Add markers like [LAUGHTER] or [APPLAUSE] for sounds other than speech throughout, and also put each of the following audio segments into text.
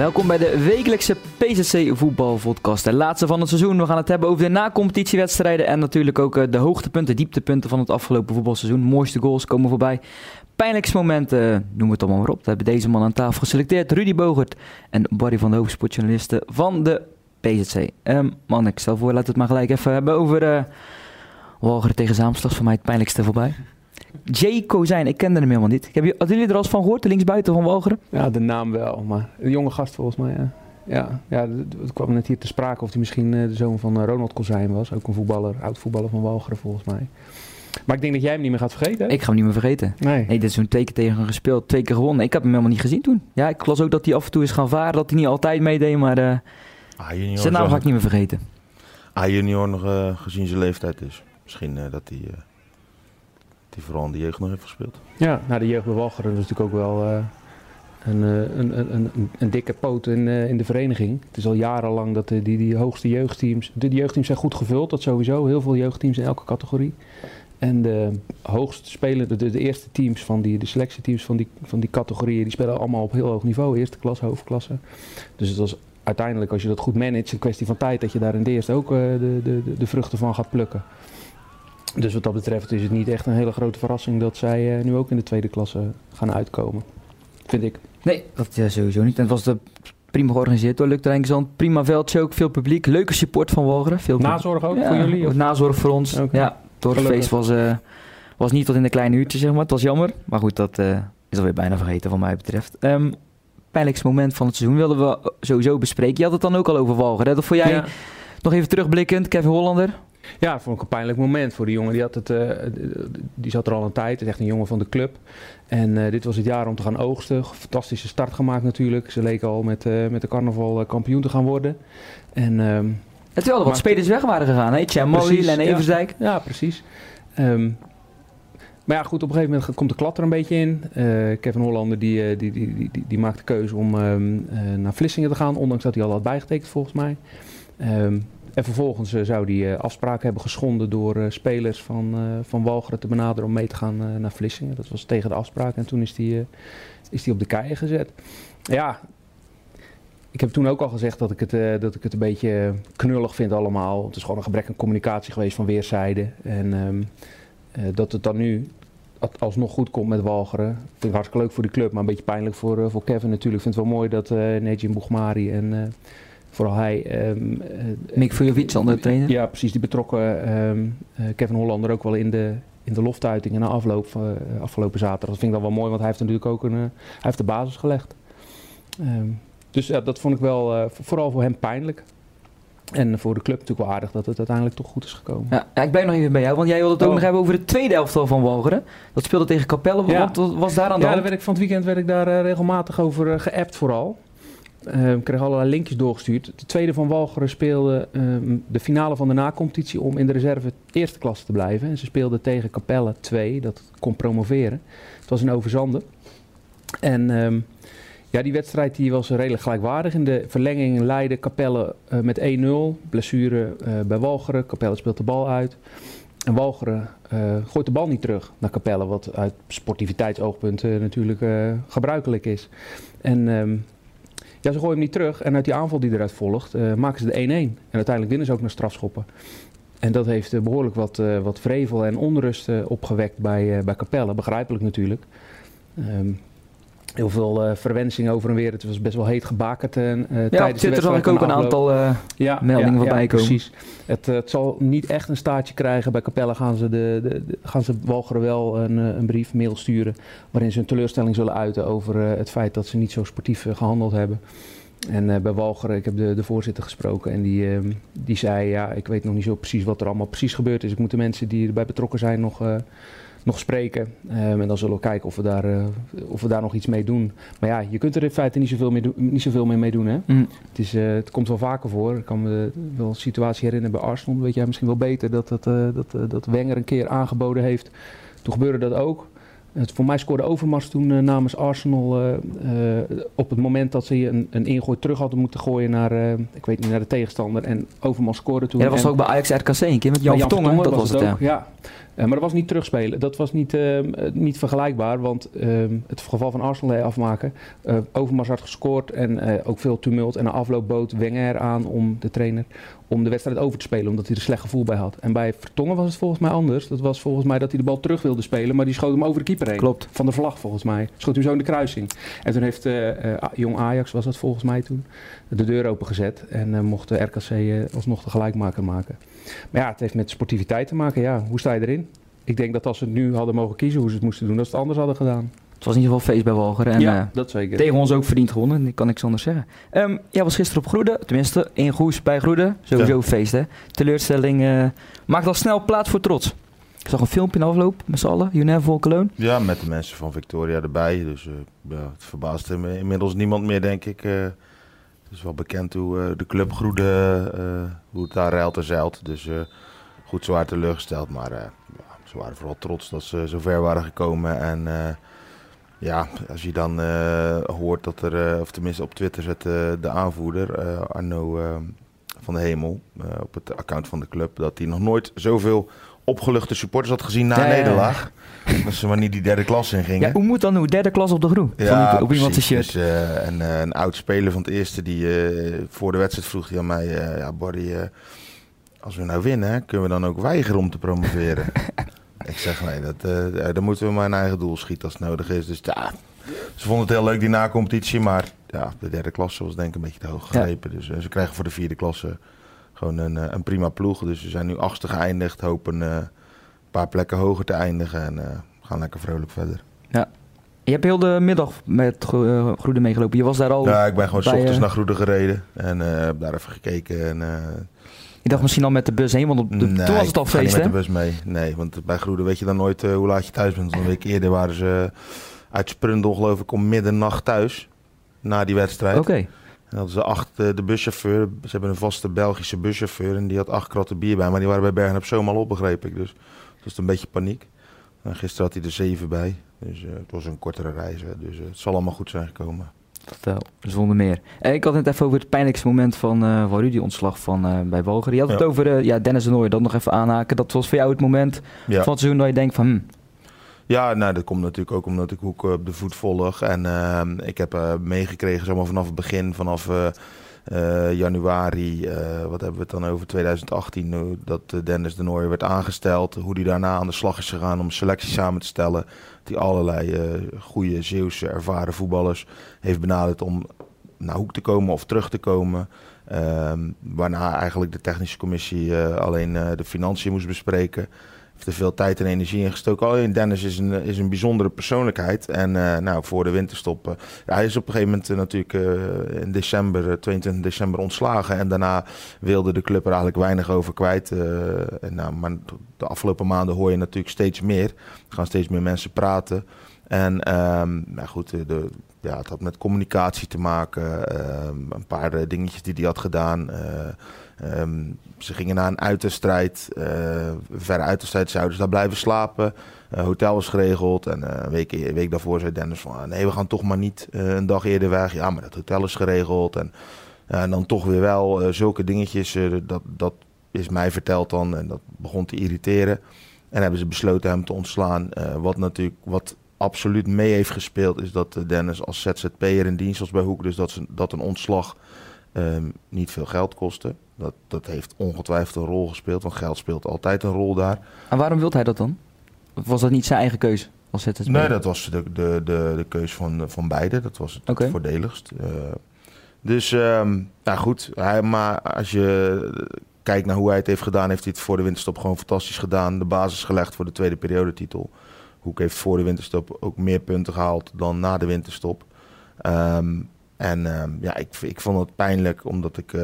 Welkom bij de wekelijkse PCC voetbalpodcast. De laatste van het seizoen. We gaan het hebben over de na-competitiewedstrijden en natuurlijk ook eh, de hoogtepunten, dieptepunten van het afgelopen voetbalseizoen. Mooiste goals komen voorbij. Pijnlijkste momenten, noem het allemaal maar op. We hebben deze man aan tafel geselecteerd. Rudy Bogert en Barry van de Hoofd, sportjournalisten van de PZC. Um, man, ik stel voor, laten we het maar gelijk even hebben over uh, Walger tegen Zaamslag. Voor mij het pijnlijkste voorbij. Jay Kozijn, ik kende hem helemaal niet. Heb je, hadden jullie er al eens van gehoord, de linksbuiten van Walcheren? Ja, de naam wel, maar een jonge gast volgens mij, ja. Ja, ja het kwam net hier te sprake of hij misschien eh, de zoon van eh, Ronald Kozijn was. Ook een voetballer, oud voetballer van Walcheren volgens mij. Maar ik denk dat jij hem niet meer gaat vergeten. Ik ga hem niet meer vergeten. Nee. nee dit is zo'n twee keer tegen hem gespeeld, twee keer gewonnen. Ik heb hem helemaal niet gezien toen. Ja, ik las ook dat hij af en toe is gaan varen, dat hij niet altijd meedeed, maar uh, ah, zijn naam ga ik niet meer vergeten. Ah, junior nog uh, gezien zijn leeftijd is. Misschien uh, dat hij die vooral in de jeugd nog heeft gespeeld. Ja, nou de jeugd bij Walcheren is natuurlijk ook wel uh, een, een, een, een, een, dikke poot in, uh, in de vereniging. Het is al jarenlang dat die, die hoogste jeugdteams... De, jeugdteams zijn goed gevuld, dat sowieso. Heel veel jeugdteams in elke categorie. En de hoogst spelende, de, de, eerste teams van die, de selectieteams van die, van die categorieën, die spelen allemaal op heel hoog niveau. Eerste klas, hoofdklasse. Dus het was uiteindelijk, als je dat goed managt, een kwestie van tijd dat je daar in de eerste ook de, de, de vruchten van gaat plukken. Dus wat dat betreft is het niet echt een hele grote verrassing dat zij uh, nu ook in de tweede klasse gaan uitkomen. Vind ik. Nee, dat uh, sowieso niet. En het was de prima georganiseerd door Luc Rijnkzand. Prima veldje ook, veel publiek. Leuke support van Walcheren. Veel nazorg ook voor jullie? Of? Nazorg voor ons. Okay. Ja, het was, uh, was niet tot in de kleine uurtjes, zeg maar. Het was jammer. Maar goed, dat is alweer bijna vergeten, wat mij betreft. Um, pijnlijkste moment van het seizoen wilden we sowieso bespreken. Je had het dan ook al over Walcheren. Dat vond jij ja. nog even terugblikkend, Kevin Hollander? Ja, vond ik een pijnlijk moment voor die jongen. Die, had het, uh, die zat er al een tijd. Het is echt een jongen van de club. En uh, dit was het jaar om te gaan oogsten. Fantastische start gemaakt natuurlijk. Ze leken al met, uh, met de carnaval kampioen te gaan worden. En, um, terwijl er wat spelers weg waren gegaan. Hè? Tjamoil en Eversdijk. Ja, ja precies. Um, maar ja, goed, op een gegeven moment komt de klat er een beetje in. Kevin Hollander die, die, die, die, die, die maakt de keuze om um, naar Vlissingen te gaan. Ondanks dat hij al had bijgetekend volgens mij. En vervolgens uh, zou die uh, afspraken hebben geschonden door uh, spelers van, van Walcheren te benaderen om mee te gaan naar Vlissingen. Dat was tegen de afspraak en toen is die, is die op de keien gezet. Ja, ik heb toen ook al gezegd dat ik het, dat ik het een beetje knullig vind allemaal. Het is gewoon een gebrek aan communicatie geweest van weerszijden. En um, dat het dan nu alsnog goed komt met Walcheren. Vind ik hartstikke leuk voor de club, maar een beetje pijnlijk voor, voor Kevin natuurlijk. Ik vind het wel mooi dat uh, Nejim Boegmari en vooral hij. Um, Mick Vujovic, andere trainer. Ja, precies. Die betrokken um, Kevin Hollander ook wel in de, in de loftuitingen na afloop uh, afgelopen zaterdag. Dat vind ik dan wel mooi, want hij heeft natuurlijk ook een, hij heeft de basis gelegd. Um, dus ja, dat vond ik wel vooral voor hem pijnlijk. En voor de club natuurlijk wel aardig dat het uiteindelijk toch goed is gekomen. Ja, ja ik ben nog even bij jou, want jij wilde het ook oh. nog hebben over de tweede elftal van Walcheren. Dat speelde tegen Capelle. Ja. Wat was daar aan de ja, hand? Werd ik, van het weekend werd ik daar regelmatig over geappt vooral. Ik kreeg allerlei linkjes doorgestuurd. De tweede van Walcheren speelde uh, de finale van de nacompetitie om in de reserve eerste klasse te blijven. En ze speelden tegen Capelle 2, dat kon promoveren. Het was in Overzande. En um, ja, die wedstrijd die was redelijk gelijkwaardig. In de verlenging leidde Capelle uh, met 1-0. Blessure eh, bij Walcheren. Capelle speelt de bal uit. En Walcheren uh, gooit de bal niet terug naar Capelle, wat uit sportiviteitsoogpunt natuurlijk gebruikelijk is. En um, ja, ze gooien hem niet terug. En uit die aanval die eruit volgt, uh, maken ze de 1-1. En uiteindelijk winnen ze ook naar strafschoppen. En dat heeft uh, behoorlijk wat, uh, wat vrevel en onrust opgewekt bij, bij Capelle. Begrijpelijk natuurlijk. Um, heel veel uh, verwensing over en weer. Het was best wel heet gebakerd uh, ja, tijdens de wedstrijd. ook een aantal uh, ja, meldingen ja, voorbij ja, komen. Precies. Het, het, zal niet echt een staartje krijgen. Bij Capelle gaan ze, de, de, de gaan ze Walcheren wel een, een brief, mail sturen... waarin ze een teleurstelling zullen uiten over het feit dat ze niet zo sportief gehandeld hebben. En bij Walcheren, ik heb de, de voorzitter gesproken en die, ehm, die zei... ja, ik weet nog niet zo precies wat er allemaal precies gebeurd is. Ik moet de mensen die erbij betrokken zijn nog nog spreken. Um, en dan zullen we kijken of we, daar, uh, of we daar nog iets mee doen. Maar ja, je kunt er in feite niet zoveel, mee, do niet zoveel mee, mee doen. Hè? Mm. Het, is, uh, het komt wel vaker voor. Ik kan me wel een situatie herinneren bij Arsenal. Weet jij misschien wel beter dat, dat, uh, dat, dat Wenger een keer aangeboden heeft. Toen gebeurde dat ook. Het, voor mij scoorde Overmars toen eh, namens Arsenal eh, eh, op het moment dat ze een, een ingooi terug hadden moeten gooien naar, eh, ik weet niet, naar de tegenstander. En Overmars scoorde toen. Ja, dat was ook bij Ajax RKC een keer met Jan Jan Vertongen. Vertongen Dat was het, ja. ook, ja. Eh, maar dat was niet terugspelen. Dat was niet, eh, eh, niet vergelijkbaar, want eh, het geval van Arsenal eh, afmaken. eh Overmars had gescoord en eh, ook veel tumult. En na afloop bood Wenger aan om de trainer om de wedstrijd over te spelen, omdat hij er slecht gevoel bij had. En bij Vertongen was het volgens mij anders. Dat was volgens mij dat hij de bal terug wilde spelen, maar die schoot hem over de keeper heen. Klopt. Van de vlag volgens mij. Schoot hem zo in de kruising. En toen heeft eh, eh, Jong Ajax, was dat volgens mij toen, de deur opengezet. En eh, mocht de RKC eh, alsnog de gelijkmaker maken. Maar ja, het heeft met sportiviteit te maken. Ja, hoe sta je erin? Ik denk dat als ze het nu hadden mogen kiezen hoe ze het moesten doen, dat ze het anders hadden gedaan. Het was in ieder geval feest bij Walcheren. En, ja, eh, dat zeker. tegen ons ook verdiend gewonnen, ik kan niks anders zeggen. Ehm jij was gisteren op Groede, tenminste in Goes bij Groede. Sowieso Ja. feest hè. Teleurstelling eh, maakt al snel plaats voor trots. Ik zag een filmpje in afloop met z'n allen, You Never Walk Alone. Ja, met de mensen van Victoria erbij. Dus eh, ja, het verbaast hem inmiddels niemand meer, denk ik. Eh, het is wel bekend hoe eh, de club Groede, eh, hoe het daar ruilt en zeilt. Dus eh, goed, waren teleurgesteld. Maar ja, ze waren vooral trots dat ze zo ver waren gekomen. En ja, als je dan hoort dat er, of tenminste op Twitter zet de aanvoerder, Arno van de Hemel, op het account van de club, dat hij nog nooit zoveel opgeluchte supporters had gezien na Ja, een ja, ja. nederlaag. [LAUGHS] Dat ze maar niet die derde klas in gingen. Ja, hoe moet dan hoe? Derde klas op de groen. van die, op iemand zijn precies. shirt. Dus, eh, en, eh, een oud speler van het eerste die eh, voor de wedstrijd vroeg hij aan mij: Ja, Barry, als we nou winnen, kunnen we dan ook weigeren om te promoveren? [LAUGHS] ik zeg: Nee, dat, dan moeten we maar een eigen doel schieten als het nodig is. Dus ja, ze vonden het heel leuk die na-competitie, maar ja, de derde klasse was denk ik een beetje te hoog Ja. gegrepen. Dus ze krijgen voor de vierde klasse gewoon een, eh, een prima ploeg. Dus ze zijn nu achtste geëindigd, hopen eh, een paar plekken hoger te eindigen en eh, gaan lekker vrolijk verder. Je hebt heel de middag met Gro- Groede meegelopen. Je was daar al. Ja, ik ben gewoon s ochtends naar Groede gereden en heb daar even gekeken. En, Je dacht misschien al met de bus heen, want op de, nee, toen was het al ik feest met hè? de bus mee. Nee, want bij Groede weet je dan nooit hoe laat je thuis bent. Een week eerder waren ze uit Sprundel geloof ik om middernacht thuis. Na die wedstrijd. Oké. Hadden ze acht, eh, de buschauffeur, ze hebben een vaste Belgische buschauffeur. En die had acht kratten bier bij. Maar die waren bij Bergen op Zoom al op, begreep ik. Dus het was een beetje paniek. En gisteren had hij er zeven bij. Dus eh, het was een kortere reis. hè. Dus eh, het zal allemaal goed zijn gekomen. Dat, zonder meer. Eh, ik had het even over het pijnlijkste moment van, eh van Rudy ontslag van, bij Walcheren. Je had het Ja. over ja, Dennis de Nooijer, dat nog even aanhaken. Dat was voor jou het moment Ja. van het seizoen dat je denkt van... Hm, Ja, nou, dat komt natuurlijk ook omdat ik Hoek op de voet volg. En ehm, ik heb eh, meegekregen, zeg maar, vanaf het begin, vanaf eh, eh, januari, eh, wat hebben we het dan over, 2018, hoe dat eh, Dennis de Nooijer werd aangesteld. Hoe die daarna aan de slag is gegaan om selectie samen te stellen. Die allerlei eh goede Zeeuwse ervaren voetballers heeft benaderd om naar Hoek te komen of terug te komen. Ehm, waarna eigenlijk de technische commissie eh, alleen eh, de financiën moest bespreken er veel tijd en energie in gestoken. Alleen Dennis is een, is een bijzondere persoonlijkheid. En eh, nou, voor de winterstop. ja, hij is op een gegeven moment eh, natuurlijk in december, eh, 22 december ontslagen. En daarna wilde de club er eigenlijk weinig over kwijt. en, nou, maar de afgelopen maanden hoor je natuurlijk steeds meer. Er gaan steeds meer mensen praten. En ehm, nou goed, de, ja, het had met communicatie te maken. ehm, een paar dingetjes die hij had gedaan. Eh, Ehm, ze gingen naar een uiterstrijd. eh verre uiterstrijd zouden ze daar blijven slapen. Eh, hotel was geregeld. En eh, een, week, een week daarvoor zei Dennis van... nee, we gaan toch maar niet een dag eerder weg. Ja, maar dat hotel is geregeld. En, dan toch weer wel zulke dingetjes. dat, dat is mij verteld dan. En dat begon te irriteren. En hebben ze besloten hem te ontslaan. Wat natuurlijk... Wat absoluut mee heeft gespeeld... is dat Dennis als ZZP'er in dienst was bij Hoek. Dus dat, dat een ontslag... ehm, niet veel geld kostte. Dat, dat heeft ongetwijfeld een rol gespeeld, want geld speelt altijd een rol daar. En waarom wilde hij dat dan? Of was dat niet zijn eigen keuze als ZZP? Nee, dat was de, de, de, de keus van, van beide. Dat was het voordeligst. Eh, dus, ehm, nou goed. Hij, maar als je kijkt naar hoe hij het heeft gedaan, heeft hij het voor de winterstop gewoon fantastisch gedaan. De basis gelegd voor de tweede periodetitel. Hoek heeft voor de winterstop ook meer punten gehaald dan na de winterstop. Ehm, en ehm, ja, ik, ik vond het pijnlijk omdat ik eh,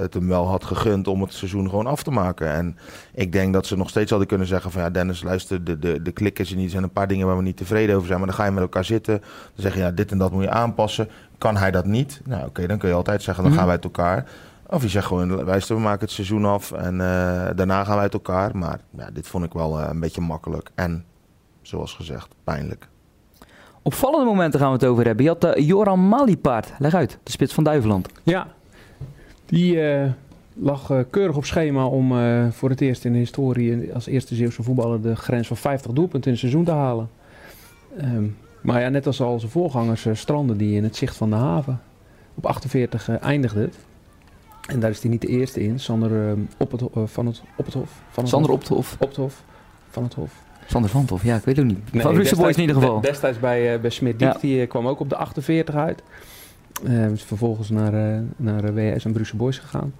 het hem wel had gegund om het seizoen gewoon af te maken. En ik denk dat ze nog steeds hadden kunnen zeggen van ja Dennis luister, de, de, de klik is er niet. Er zijn een paar dingen waar we niet tevreden over zijn. Maar dan ga je met elkaar zitten. Dan zeg je ja dit en dat moet je aanpassen. Kan hij dat niet? Nou oké, dan kun je altijd zeggen dan Mhm. gaan wij uit elkaar. Of je zegt gewoon luister we maken het seizoen af en eh, daarna gaan wij uit elkaar. Maar ja, dit vond ik wel eh, een beetje makkelijk. En zoals gezegd pijnlijk. Opvallende momenten gaan we het over hebben. Je had uh, Joran Malipaard. Leg uit, de spits van Duiveland. Ja, die uh, lag uh, keurig op schema om voor het eerst in de historie als eerste Zeeuwse voetballer de grens van 50 doelpunten in het seizoen te halen. Um, maar ja, net als al zijn voorgangers stranden die in het zicht van de haven. Op 48 eindigde het. En daar is hij niet de eerste in. Sander op het, van het, op het Hof. Van het Sander. Van het Hof. Sander van Hof, ja, ik weet het ook niet. Nee, van Russe Boys in ieder geval. Destijds bij, uh, bij Smit Diep, ja. die uh, kwam ook op de 48 uit. Uh, is vervolgens naar, naar WS en Bruce Boys gegaan.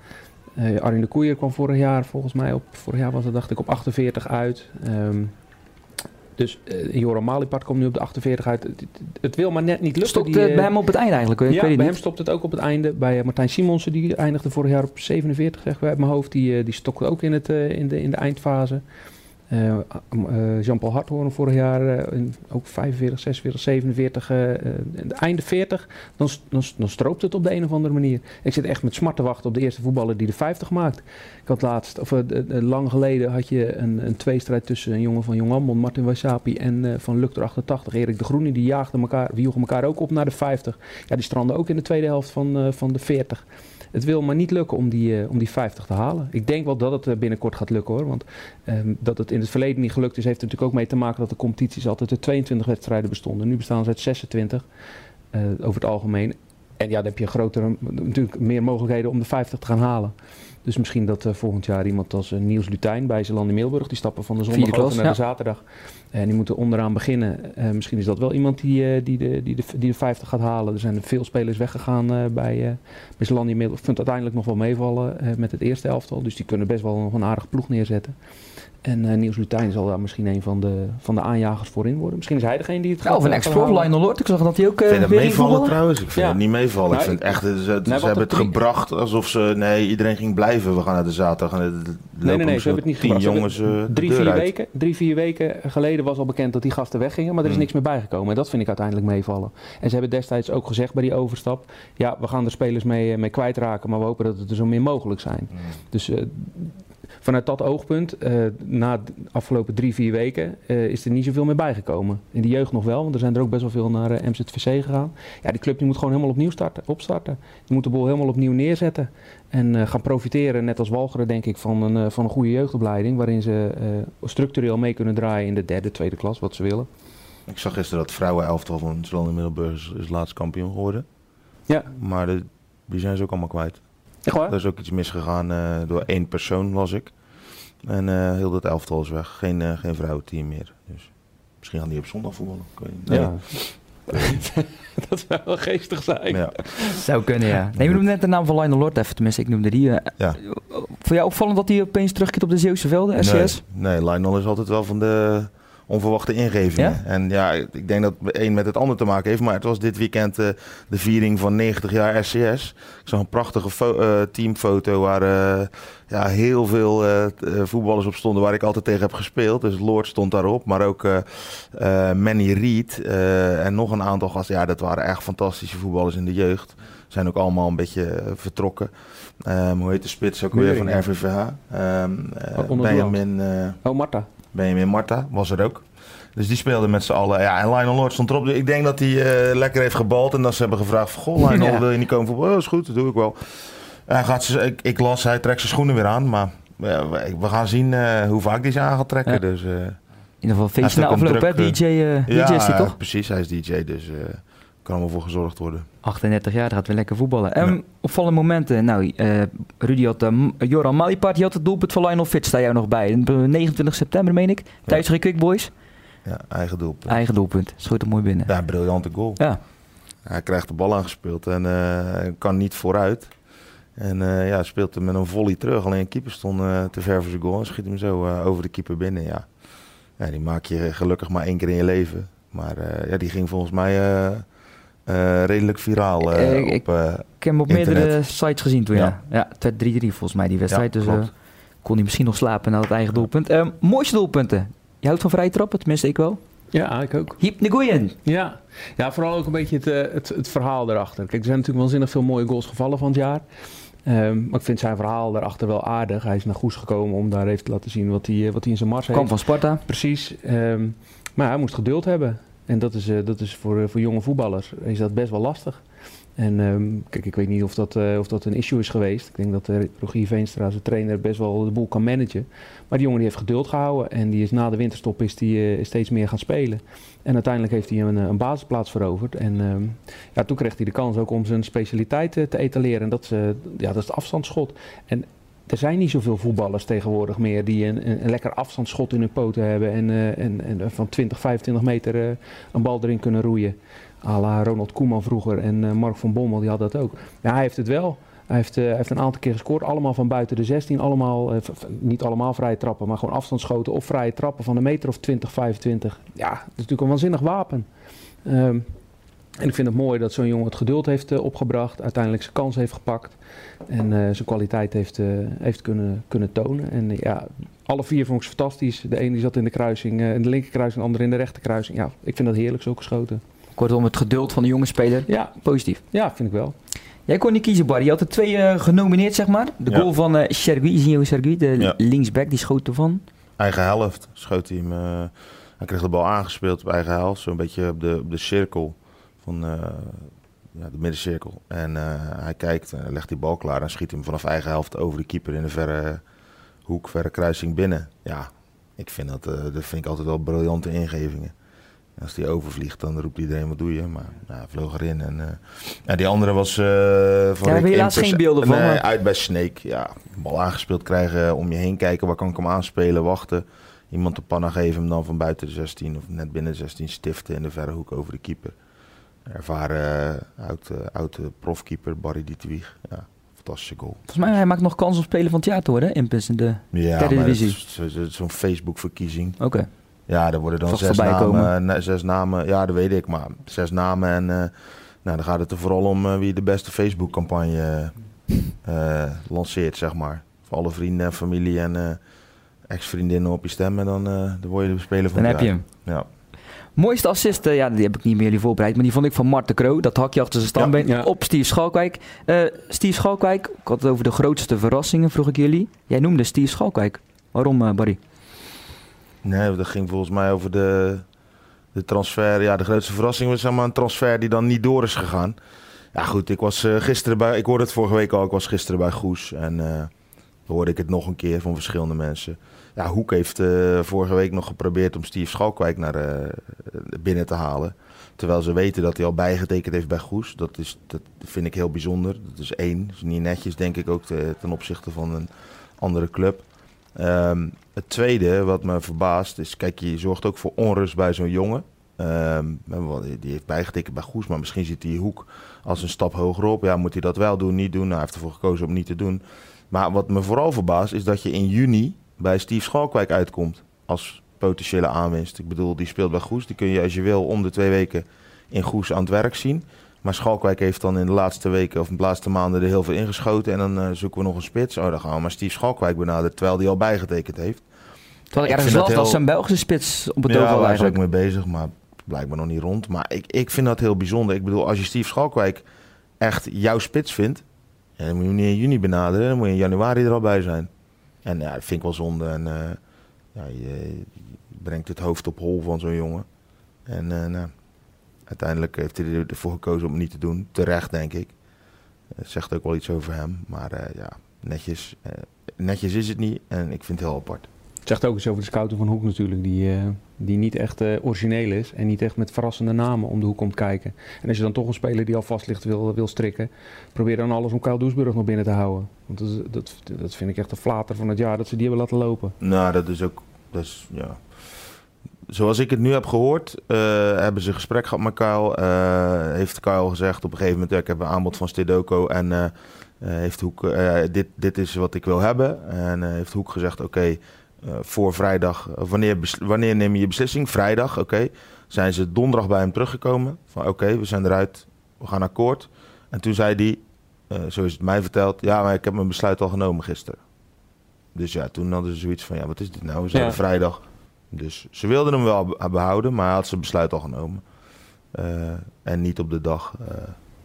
Arjen de Koeier kwam vorig jaar, volgens mij op, vorig jaar was het dacht ik op 48 uit. Um, dus uh, Joram Malipart komt nu op de 48 uit. Het, het wil maar net niet lukken. Stopt die, uh, bij hem op het einde eigenlijk? Ik ja, weet bij hem stopt het ook op het einde. Bij Martijn Simonsen, die eindigde vorig jaar op 47, zeg ik uit mijn hoofd. Die, die stokte ook in, het, in, de, in de eindfase. Uh, uh, Jean-Paul Harthoorn vorig jaar uh, ook 45, 46, 47, einde 40. Dan, dan, dan, stroopt het op de een of andere manier. Ik zit echt met smart te wachten op de eerste voetballer die de 50 maakt. Ik had laatst, of lang geleden, had je een, een tweestrijd tussen een jongen van Jong Ambon, Martin Wasapi, en van Lukter 88, Erik de Groene. Die jaagden elkaar, elkaar ook op naar de 50. Ja, die stranden ook in de tweede helft van, van de 40. Het wil maar niet lukken om die, uh, om die 50 te halen. Ik denk wel dat het uh, binnenkort gaat lukken hoor. Want um, dat het in het verleden niet gelukt is, heeft er natuurlijk ook mee te maken dat de competities altijd uit 22 wedstrijden bestonden. Nu bestaan ze uit 26 uh, over het algemeen. En ja, dan heb je grotere, natuurlijk meer mogelijkheden om de 50 te gaan halen. Dus misschien dat uh, volgend jaar iemand als uh, Niels Lutijn bij Zeeland in Middelburg, die stappen van de zondag klas, naar ja. de zaterdag. En die moeten onderaan beginnen. Uh, misschien is dat wel iemand die, die, de, die, de, die de 50 gaat halen. Er zijn veel spelers weggegaan bij, bij Zeeland in Middelburg. Ik vind het uiteindelijk nog wel meevallen met het eerste elftal. Dus die kunnen best wel nog een aardige ploeg neerzetten. En uh, Niels Lutijn zal daar misschien een van de, van de aanjagers voorin worden. Misschien is hij degene die het gaat Of een ex-prof, Lionel Lord. Ik zag dat hij ook uh, Ik vind het meevallen trouwens. Ik vind ja. het niet meevallen. Nou, ik vind echt, ze, ze, ze hebben het gebracht alsof ze... Nee, iedereen ging blijven. We gaan naar de zaterdag. En nee, nee, nee, ze hebben het niet gebracht. jongens uh, drie, vier weken, drie, vier weken geleden was al bekend dat die gasten weggingen. Maar er is mm. niks meer bijgekomen. En dat vind ik uiteindelijk meevallen. En ze hebben destijds ook gezegd bij die overstap... Ja, we gaan er spelers mee, mee kwijtraken. Maar we hopen dat het er zo min mogelijk zijn. Mm. Dus vanuit dat oogpunt, uh, na de afgelopen drie, vier weken, uh, is er niet zoveel meer bijgekomen. In de jeugd nog wel, want er zijn er ook best wel veel naar eh, MZVC gegaan. Ja, die club die moet gewoon helemaal opnieuw starten, opstarten. Die moet de boel helemaal opnieuw neerzetten. En gaan profiteren, net als Walcheren, denk ik, van een, van een goede jeugdopleiding. Waarin ze structureel mee kunnen draaien in de derde, tweede klas, wat ze willen. Ik zag gisteren dat vrouwenelftal van Zwolle Middelburg is laatst kampioen geworden. Ja. Maar de, die zijn ze ook allemaal kwijt. Echt waar? Er is ook iets misgegaan uh, door één persoon, was ik. En uh, heel dat elftal is weg. Geen, uh, geen vrouwenteam meer. Dus misschien gaan die op zondag voetballen. Nee. Ja. [LAUGHS] dat zou wel geestig zijn. Ja. Zou kunnen, ja. Nee, we noemden net de naam van Lionel Lord even. Tenminste, ik noemde die. Uh, ja. Voor jou opvallend dat hij opeens terugkeert op de Zeeuwse velden, SCS? Nee, nee, Lionel is altijd wel van de onverwachte ingevingen. Ja? En ja, ik denk dat het een met het ander te maken heeft. Maar het was dit weekend uh, de viering van 90 jaar SCS. Ik zag een prachtige uh, teamfoto waar uh, ja, heel veel voetballers op stonden waar ik altijd tegen heb gespeeld. Dus Lord stond daarop, maar ook Manny Reed en nog een aantal gasten. Ja, dat waren echt fantastische voetballers in de jeugd. Zijn ook allemaal een beetje vertrokken. Um, hoe heet de spits ook weer van RVVH? Um, Benjamin... oh, Marta. Benjamin Marta was er ook. Dus die speelden met z'n allen. Ja, en Lionel Lord stond erop. Ik denk dat hij uh, lekker heeft gebald. En dat ze hebben gevraagd: Goh, Lionel, ja. wil je niet komen voetballen? Oh, dat is goed, dat doe ik wel. Hij gaat ze, ik, ik, las, hij trekt zijn schoenen weer aan. Maar ja, we gaan zien uh, hoe vaak hij ze aan gaat trekken. Ja. Dus, uh, in ieder geval feestje na afloop, hè? DJ, DJ ja, is hij toch? precies. Hij is DJ, dus kan allemaal voor gezorgd worden. 38 jaar, gaat weer lekker voetballen. En ja. opvallende momenten. Nou, uh, Rudy had um, Joran Malipart, die had het doelpunt van Lionel Fitz, daar jou nog bij. 29 september, meen ik. Tijdens ja. Quick Boys. Ja, eigen doelpunt. Eigen doelpunt. Schoot er mooi binnen. Ja, briljante goal. Ja. Hij krijgt de bal aangespeeld en uh, kan niet vooruit. En uh, ja, speelt hem met een volley terug. Alleen een keeper stond uh, te ver voor zijn goal en schiet hem zo over de keeper binnen. Ja. ja, die maak je gelukkig maar één keer in je leven. Maar ja, die ging volgens mij uh, redelijk viraal uh, ik, op uh, Ik heb hem op internet. meerdere sites gezien toen, ja. Ja, ja het 3-3 volgens mij die wedstrijd. Ja, dus kon hij misschien nog slapen na het eigen doelpunt. mooiste doelpunten. Je houdt van vrije trappen, tenminste ik wel. Ja, ik ook. Hiep Nguyen. Ja. ja, vooral ook een beetje het, het, het, verhaal erachter. Kijk, er zijn natuurlijk waanzinnig veel mooie goals gevallen van het jaar. Um, maar ik vind zijn verhaal daarachter wel aardig. Hij is naar Goes gekomen om daar even te laten zien wat hij, wat hij in zijn mars heeft. Kwam van Sparta. Precies. Um, maar hij moest geduld hebben. En dat is, dat is voor, voor jonge voetballers is dat best wel lastig. En ehm, kijk, ik weet niet of dat, of dat een issue is geweest. Ik denk dat Rogier Veenstra, zijn trainer, best wel de boel kan managen. Maar die jongen die heeft geduld gehouden en die is na de winterstop is die, steeds meer gaan spelen. En uiteindelijk heeft hij een, een basisplaats veroverd. En ehm, ja, toen kreeg hij de kans ook om zijn specialiteit te etaleren. En dat, is, ja, dat is het afstandsschot. En er zijn niet zoveel voetballers tegenwoordig meer die een, een lekker afstandsschot in hun poten hebben en, uh, en, en, van 20, 25 meter uh, een bal erin kunnen roeien. A la Ronald Koeman vroeger en uh, Mark van Bommel, die had dat ook. Ja, hij heeft het wel. Hij heeft, heeft een aantal keer gescoord, allemaal van buiten de 16. Allemaal, niet allemaal vrije trappen, maar gewoon afstandsschoten of vrije trappen van een meter of 20, 25. Ja, dat is natuurlijk een waanzinnig wapen. Um, en ik vind het mooi dat zo'n jongen het geduld heeft uh, opgebracht, uiteindelijk zijn kans heeft gepakt en uh, zijn kwaliteit heeft, uh, heeft kunnen, kunnen tonen. En ja, alle vier vond ik ze fantastisch. De ene die zat in de kruising, in de linkerkruising, de andere in de rechterkruising. Ja, ik vind dat heerlijk zo geschoten. Kortom, het geduld van de jonge speler, ja. positief. Ja, vind ik wel. Jij kon niet kiezen, Barry. Je had er twee genomineerd, zeg maar. De goal van uh, Sergui, Zinho Sergui, de ja. linksback, die schoot ervan. Eigen helft schoot hij hem. hij kreeg de bal aangespeeld op eigen helft, zo'n beetje op de, op de cirkel van uh, ja, de middencirkel. En uh, hij kijkt, en legt die bal klaar en schiet hem vanaf eigen helft over de keeper in de verre hoek, verre kruising binnen. Ja, ik vind dat, dat vind ik altijd wel briljante ingevingen. Als die overvliegt, dan roept iedereen wat doe je. Maar nou, hij vloog erin. En, ja, die andere was... Uh, van ja, heb je helaas geen beelden van? Nee, uit bij Snake. Ja, bal aangespeeld krijgen, om je heen kijken. Waar kan ik hem aanspelen, wachten. Iemand de panna geven, hem dan van buiten de 16 of net binnen de 16 stiften in de verre hoek over de keeper ervaren uh, oud, uh, oud profkeeper Barry Dietwig. Ja, fantastische goal. Volgens mij hij maakt nog kans op spelen van het jaar te worden, in de ja, derde divisie. Zo'n Facebook-verkiezing. Oké. Okay. Ja, er worden dan zes namen, zes namen. Ja, dat weet ik, maar zes namen. En uh, nou, dan gaat het er vooral om wie de beste Facebook-campagne lanceert, zeg maar. Voor alle vrienden en familie en ex-vriendinnen op je stemmen, dan, dan word je de speler van dan heb je hem. Ja. Mooiste assist, ja, die heb ik niet meer jullie voorbereid, maar die vond ik van Marten Kroo. Dat hakje achter zijn stambeen op Steve Schalkwijk. Uh, Steve Schalkwijk, ik had het over de grootste verrassingen, vroeg ik jullie. Jij noemde Steve Schalkwijk. Waarom, uh, Barry? Nee, dat ging volgens mij over de, de transfer. Ja, de grootste verrassing was maar een transfer die dan niet door is gegaan. Ja, goed, ik was uh, gisteren bij. Ik hoorde het vorige week al. Ik was gisteren bij Goes. En uh, hoorde ik het nog een keer van verschillende mensen. Ja, Hoek heeft uh, vorige week nog geprobeerd om Steve Schalkwijk naar uh, binnen te halen. Terwijl ze weten dat hij al bijgetekend heeft bij Goes. Dat, is, dat vind ik heel bijzonder. Dat is één. Is niet netjes, denk ik ook, te, ten opzichte van een andere club. Um, het tweede wat me verbaast is, kijk, je zorgt ook voor onrust bij zo'n jongen. Um, die heeft bijgetekend bij Goes, maar misschien zit die Hoek als een stap hogerop. Ja, moet hij dat wel doen, niet doen? Nou, hij heeft ervoor gekozen om niet te doen. Maar wat me vooral verbaast is dat je in juni bij Steve Schalkwijk uitkomt als potentiële aanwinst. Ik bedoel, die speelt bij Goes. Die kun je als je wil om de twee weken in Goes aan het werk zien. Maar Schalkwijk heeft dan in de laatste weken of de laatste maanden er heel veel ingeschoten. En dan uh, zoeken we nog een spits. Oh, dan gaan we maar Steve Schalkwijk benaderen, terwijl die al bijgetekend heeft. Terwijl ik ergens las dat zijn Belgische spits op het ja, oog daar is ook mee bezig, maar blijkbaar nog niet rond. Maar ik, ik vind dat heel bijzonder. Ik bedoel, als je Steve Schalkwijk echt jouw spits vindt, dan moet je hem niet in juni benaderen, dan moet je in januari er al bij zijn. En ja, dat vind ik wel zonde. En uh, ja, je, brengt het hoofd op hol van zo'n jongen. En uh, nou, uiteindelijk heeft hij ervoor gekozen om het niet te doen. Terecht, denk ik. Zegt ook wel iets over hem. Maar uh, ja, netjes, netjes is het niet. En ik vind het heel apart. Het zegt ook iets over de scouting van Hoek natuurlijk, die, die niet echt uh, origineel is en niet echt met verrassende namen om de hoek komt kijken. En als je dan toch een speler die al vast ligt wil, wil strikken, probeer dan alles om Kyle Doesburg nog binnen te houden. Want dat, dat, dat vind ik echt de flater van het jaar dat ze die hebben laten lopen. Nou, dat is ook, dat is, ja. Zoals ik het nu heb gehoord, uh, hebben ze gesprek gehad met Kyle. heeft Kyle gezegd op een gegeven moment, ik heb een aanbod van Stedoko en heeft Hoek, dit, dit is wat ik wil hebben. En heeft Hoek gezegd, oké, uh, voor vrijdag. wanneer, wanneer neem je je beslissing? Vrijdag, oké. Zijn ze donderdag bij hem teruggekomen. Van oké, we zijn eruit, we gaan akkoord. En toen zei hij, uh, zo is het mij verteld, ja, maar ik heb mijn besluit al genomen gisteren. Dus ja, toen hadden ze zoiets van, ja, wat is dit nou? We zijn ja. vrijdag. Dus ze wilden hem wel behouden, maar hij had zijn besluit al genomen. Uh, en niet op de dag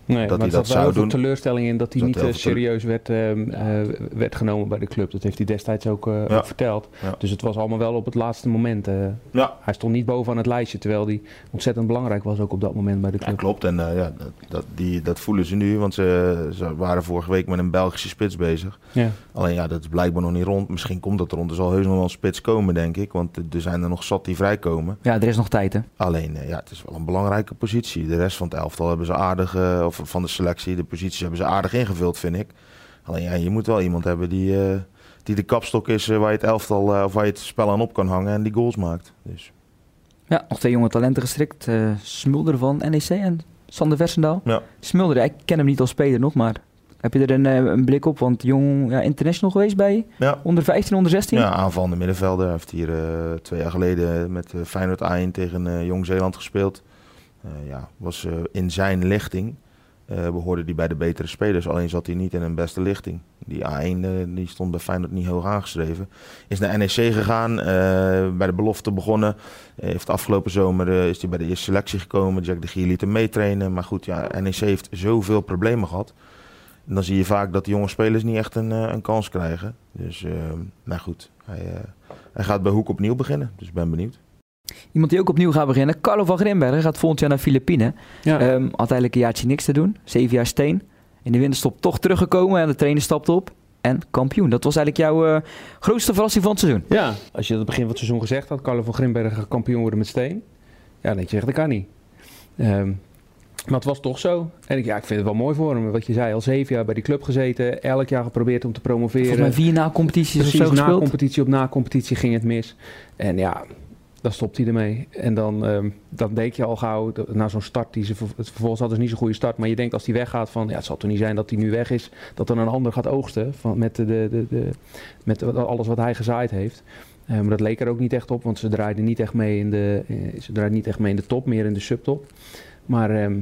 Nee, dat maar hij er dat zat wel zou doen. teleurstelling in dat hij niet eh, serieus werd, ehm, eh, werd genomen bij de club. Dat heeft hij destijds ook, eh, Ja. ook verteld. Ja. Dus het was allemaal wel op het laatste moment. eh. Ja, hij stond niet bovenaan het lijstje, terwijl hij ontzettend belangrijk was ook op dat moment bij de Ja, club. klopt. En eh, ja, dat, dat, die, dat voelen ze nu, want ze, ze waren vorige week met een Belgische spits bezig. Ja. Alleen ja, dat is blijkbaar nog niet rond. Misschien komt dat rond. Er zal heus nog wel een spits komen, denk ik. Want er zijn er nog zat die vrijkomen. Ja, er is nog tijd hè. Alleen, eh, ja, het is wel een belangrijke positie. De rest van het elftal hebben ze aardig, eh, of van de selectie, de posities hebben ze aardig ingevuld, vind ik. Alleen ja, je moet wel iemand hebben die, eh, die de kapstok is eh, waar je het elftal, eh, of waar je het spel aan op kan hangen en die goals maakt. Dus Ja, nog twee jonge talenten gestrikt. Smulder van NEC en Sander Versendaal. ja. Smulder, ik ken hem niet als speler nog, maar heb je er een, een blik op? Want jong, ja, international geweest bij Ja. onder 15, onder 16? Ja, aanvallende middenvelder. Hij heeft hier twee jaar geleden met Feyenoord A1 tegen Jong Zeeland gespeeld. Ja, was in zijn lichting. Eh behoorde hij bij de betere spelers. Alleen zat hij niet in een beste lichting. Die A1 eh, die stond bij Feyenoord niet hoog aangeschreven. Is naar NEC gegaan. eh, bij de belofte begonnen. Heeft afgelopen zomer is hij bij de eerste selectie gekomen. Jack de Gier liet hem meetrainen. Maar goed, ja, NEC heeft zoveel problemen gehad. En dan zie je vaak dat de jonge spelers niet echt een, een kans krijgen. Dus, eh, nou goed. Hij, hij gaat bij Hoek opnieuw beginnen. Dus ik ben benieuwd. Iemand die ook opnieuw gaat beginnen, Carlo van Grimbergen, gaat volgend jaar naar Filipijnen. Ja. Ehm, had eigenlijk een jaartje niks te doen. Zeven jaar steen. In de winterstop toch teruggekomen en de trainer stapte op. En kampioen. Dat was eigenlijk jouw eh, grootste verrassing van het seizoen. Ja, als je aan het begin van het seizoen gezegd had, Carlo van Grimbergen gaat kampioen worden met Steen. Ja, dan had je dat kan niet. Ehm, maar het was toch zo. En ik, ja, ik vind het wel mooi voor hem. Wat je zei, al zeven jaar bij die club gezeten. Elk jaar geprobeerd om te promoveren. Volgens mij vier na-competities of zo na gespeeld. competitie op na competitie ging het mis. En ja, dan stopt hij ermee. En dan, ehm, dan denk je al gauw, na zo'n start, die ze, het vervolgens hadden ze niet zo'n goede start. Maar je denkt als hij weggaat van, ja, het zal toch niet zijn dat hij nu weg is. Dat dan een ander gaat oogsten van, met, de, de, de, met alles wat hij gezaaid heeft. Eh, maar dat leek er ook niet echt op, want ze draaiden niet echt mee in de, eh, ze niet echt mee in de top, meer in de subtop. Maar ehm,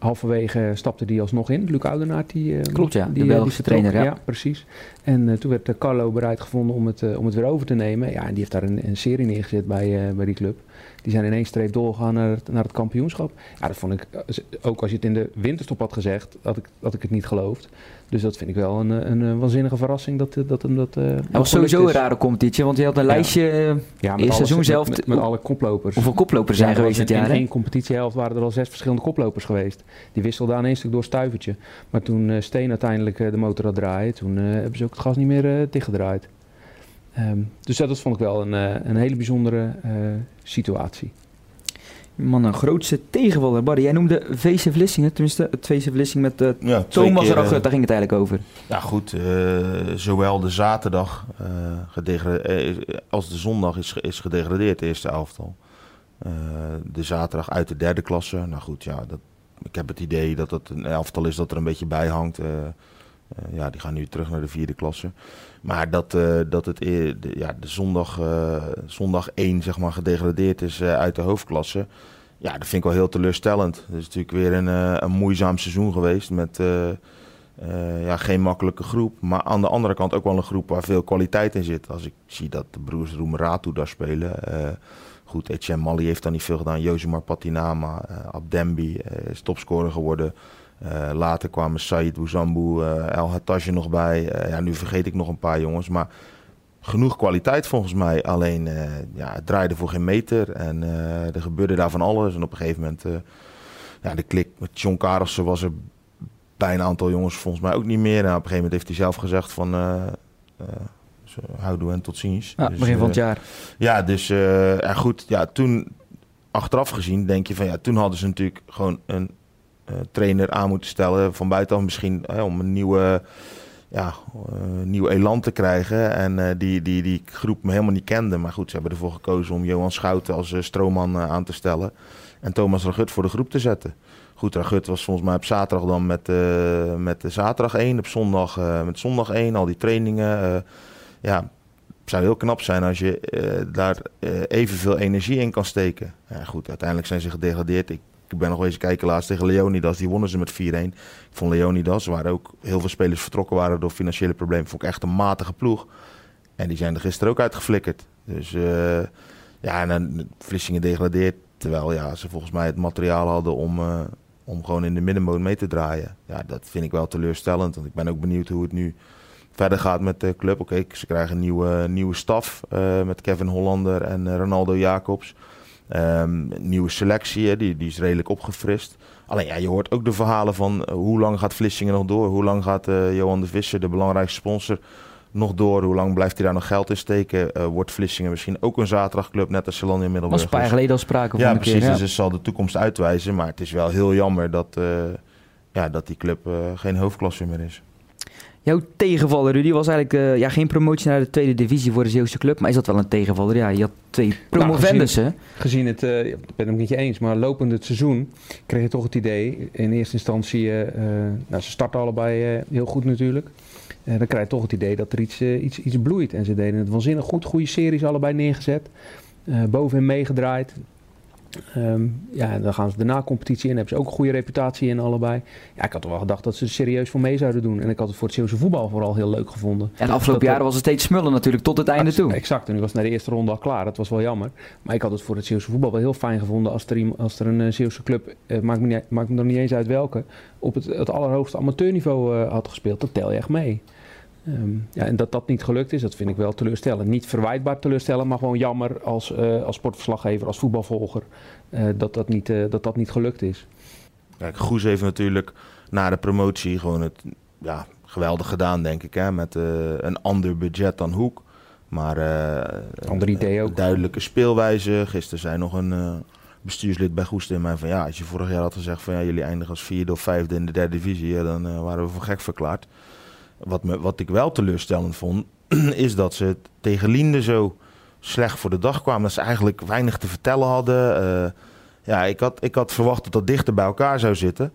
halverwege stapte die alsnog in, Luc Oudenaard. Die, eh, Klopt, ja, de die, eh, Belgische trainer, ja. Ja, precies. En eh, toen werd Carlo bereid gevonden om het, om het weer over te nemen. Ja, en die heeft daar een, een serie neergezet bij, bij die club. Die zijn in één streep doorgegaan naar het, naar het kampioenschap. Ja, dat vond ik, eh, ook als je het in de winterstop had gezegd, had ik, had ik het niet geloofd. Dus dat vind ik wel een, eh, een, eh, waanzinnige verrassing dat, eh, dat hem dat eh, Het was sowieso een rare competitie, want je had een Ja. lijstje. eh, Ja, seizoen met, zelf- Met, met alle koplopers. hoeveel koplopers zijn Ja, geweest dit in- jaar? In één competitiehelft waren er al zes verschillende koplopers geweest. Die wisselden aan één stuk door stuivertje. Maar toen eh, Steen uiteindelijk eh, de motor had draaien, toen eh, hebben ze ook het gas niet meer eh, dichtgedraaid. Ehm, dus dat, dat vond ik wel een, eh, een hele bijzondere eh, situatie. Man, een grootste tegenvaller. Barry, jij noemde VC Vlissingen, tenminste het VC Vlissingen met eh, Ja, Thomas keer, Ragut, daar ging het eigenlijk over. Ja, goed. eh, zowel de zaterdag als de zondag is, is gedegradeerd, de eerste elftal. Eh, de zaterdag uit de derde klasse. Nou goed, ja, dat, ik heb het idee dat het een elftal is dat er een beetje bij hangt. Eh, ja, die gaan nu terug naar de vierde klasse. Maar dat, eh, dat het eer- de, ja, de zondag, eh, zondag 1 zeg maar, gedegradeerd is uit de hoofdklasse. Ja, dat vind ik wel heel teleurstellend. Het is natuurlijk weer een, een moeizaam seizoen geweest met ja, geen makkelijke groep. Maar aan de andere kant ook wel een groep waar veel kwaliteit in zit. Als ik zie dat de broers Roemeratu daar spelen. goed, Etienne Mali heeft dan niet veel gedaan. Josimar Patinama, Abdembi is topscorer geworden. Eh, later kwamen Said Bouzambou, eh El Hattaje nog bij. Eh, ja, nu vergeet ik nog een paar jongens. Maar genoeg kwaliteit volgens mij. Alleen ja, het draaide voor geen meter. En er gebeurde daar van alles. En op een gegeven moment, ja, de klik met John Karelsen was er bij een aantal jongens volgens mij ook niet meer. En op een gegeven moment heeft hij zelf gezegd van... houdoe en tot ziens. Ja, Dus, begin van het jaar. ja, dus en goed, ja, toen achteraf gezien denk je van ja, toen hadden ze natuurlijk gewoon een trainer aan moeten stellen van buitenaf misschien eh, om een nieuwe, ja, eh, nieuw elan te krijgen en eh, die, die die groep me helemaal niet kende. Maar goed, ze hebben ervoor gekozen om Johan Schouten als eh, stroomman eh, aan te stellen en Thomas Ragut voor de groep te zetten. Goed, Ragut was volgens mij op zaterdag dan met, eh, met de zaterdag 1, op zondag eh, met zondag 1, al die trainingen. eh, ja, zou heel knap zijn als je eh, daar eh, evenveel energie in kan steken. Ja, goed, uiteindelijk zijn ze gedegradeerd. Ik, ik ben nog eens kijken laatst tegen Leonidas. Die wonnen ze met 4-1. Ik vond Leonidas, waren ook heel veel spelers vertrokken waren door financiële problemen. Vond ik echt een matige ploeg. En die zijn er gisteren ook uitgeflikkerd. Dus eh, ja, en dan Vlissingen degradeert. Terwijl ja, ze volgens mij het materiaal hadden om, eh, om gewoon in de middenmoot mee te draaien. Ja, dat vind ik wel teleurstellend. Want ik ben ook benieuwd hoe het nu verder gaat met de club. Oké, ze krijgen een nieuwe, nieuwe staf uh, met Kevin Hollander en uh, Ronaldo Jacobs. Um, nieuwe selectie, die, die is redelijk opgefrist. Alleen ja, je hoort ook de verhalen van uh, hoe lang gaat Vlissingen nog door? Hoe lang gaat Johan de Visser, de belangrijkste sponsor, nog door? Hoe lang blijft hij daar nog geld in steken? wordt Vlissingen misschien ook een zaterdagclub, net als Salon in Middelburg? Was een paar jaar geleden al sprake van Ja, precies. keer, ja. Dus het zal de toekomst uitwijzen. Maar het is wel heel jammer dat, ja, dat die club geen hoofdklasse meer is. Jouw tegenvaller, Rudy, was eigenlijk uh, ja, geen promotie naar de tweede divisie voor de Zeeuwse club. Maar is dat wel een tegenvaller? Ja, je had twee promovendussen. Nou, gezien, gezien, het, uh, ik ben het met je eens, maar lopend het seizoen kreeg je toch het idee. In eerste instantie, uh, nou, ze starten allebei heel goed natuurlijk. dan krijg je toch het idee dat er iets, iets, iets bloeit. En ze deden het waanzinnig goed. Goede series allebei neergezet. bovenin meegedraaid. Um, ja, dan gaan ze de na-competitie in. Hebben ze ook een goede reputatie in allebei. Ja, ik had toch wel gedacht dat ze er serieus voor mee zouden doen. En ik had het voor het Zeeuwse voetbal vooral heel leuk gevonden. En de afgelopen jaren was het steeds smullen natuurlijk tot het einde toe. Exact. En nu was het naar de eerste ronde al klaar. Dat was wel jammer. Maar ik had het voor het Zeeuwse voetbal wel heel fijn gevonden als er, als er een uh, Zeeuwse club, uh, maakt, me niet, maakt me nog niet eens uit welke, op het, het allerhoogste amateurniveau uh, had gespeeld. Dat tel je echt mee. Um, ja, en dat dat niet gelukt is, dat vind ik wel teleurstellend. Niet verwijtbaar teleurstellend, maar gewoon jammer als, uh, als sportverslaggever, als voetbalvolger, uh, dat, dat, niet, uh, dat dat niet gelukt is. Kijk, Goes heeft natuurlijk na de promotie gewoon het ja, geweldig gedaan, denk ik. Hè, met een ander budget dan Hoek. Maar ander idee ook. duidelijke speelwijze. Gisteren zei nog een bestuurslid bij Goes in mij van ja, als je vorig jaar had gezegd van ja, jullie eindigen als vierde of vijfde in de derde divisie, ja, dan waren we voor gek verklaard. Wat, me, wat ik wel teleurstellend vond, [CLEARS THROAT] is dat ze tegen Linde zo slecht voor de dag kwamen. Dat ze eigenlijk weinig te vertellen hadden. Uh, ja, ik had, ik had verwacht dat dat dichter bij elkaar zou zitten.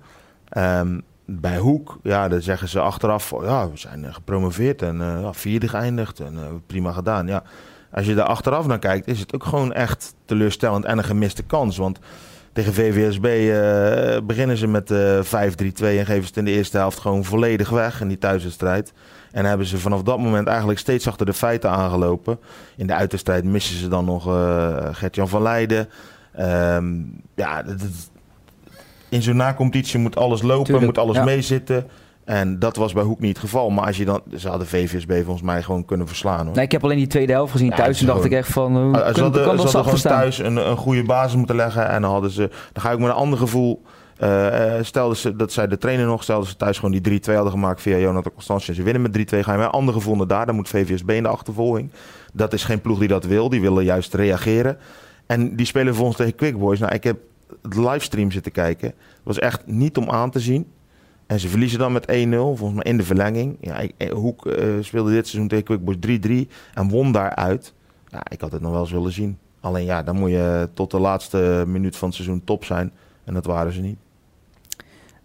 Um, bij Hoek, ja, dan zeggen ze achteraf, ja, we zijn gepromoveerd en uh, vierde geëindigd en prima gedaan. Ja, als je daar achteraf naar kijkt, is het ook gewoon echt teleurstellend en een gemiste kans. Want tegen VVSB uh, beginnen ze met uh, 5-3-2 en geven ze het in de eerste helft gewoon volledig weg in die thuiswedstrijd. En hebben ze vanaf dat moment eigenlijk steeds achter de feiten aangelopen. In de uitwedstrijd missen ze dan nog uh, Gert-Jan van Leijden. Um, ja, in zo'n nacompetitie moet alles lopen, Tuurlijk, moet alles ja. meezitten. En dat was bij Hoek niet het geval. Maar als je dan, ze hadden VVSB volgens mij gewoon kunnen verslaan. Hoor. Nee, ik heb alleen die tweede helft gezien thuis. en dacht ik echt van, Uh, kan, ze hadden, kan ze hadden thuis een, een goede basis moeten leggen. En dan hadden ze. Dan ga ik met een ander gevoel. eh, eh, stelden ze, dat zei de trainer nog, stelden ze thuis gewoon die 3-2 hadden gemaakt via Jonathan Constantia. Ze winnen met 3-2, ga je met een ander gevoel naar daar. Dan moet VVSB in de achtervolging. Dat is geen ploeg die dat wil. Die willen juist reageren. En die spelen volgens tegen Quick Boys. Nou, ik heb het livestream zitten kijken. Het was echt niet om aan te zien. En ze verliezen dan met 1-0, volgens mij in de verlenging. Ja, eh, Hoek eh, speelde dit seizoen tegen Quick Boys 3-3 en won daaruit. Ik had het nog wel eens willen zien. Alleen ja, dan moet je tot de laatste minuut van het seizoen top zijn. En dat waren ze niet.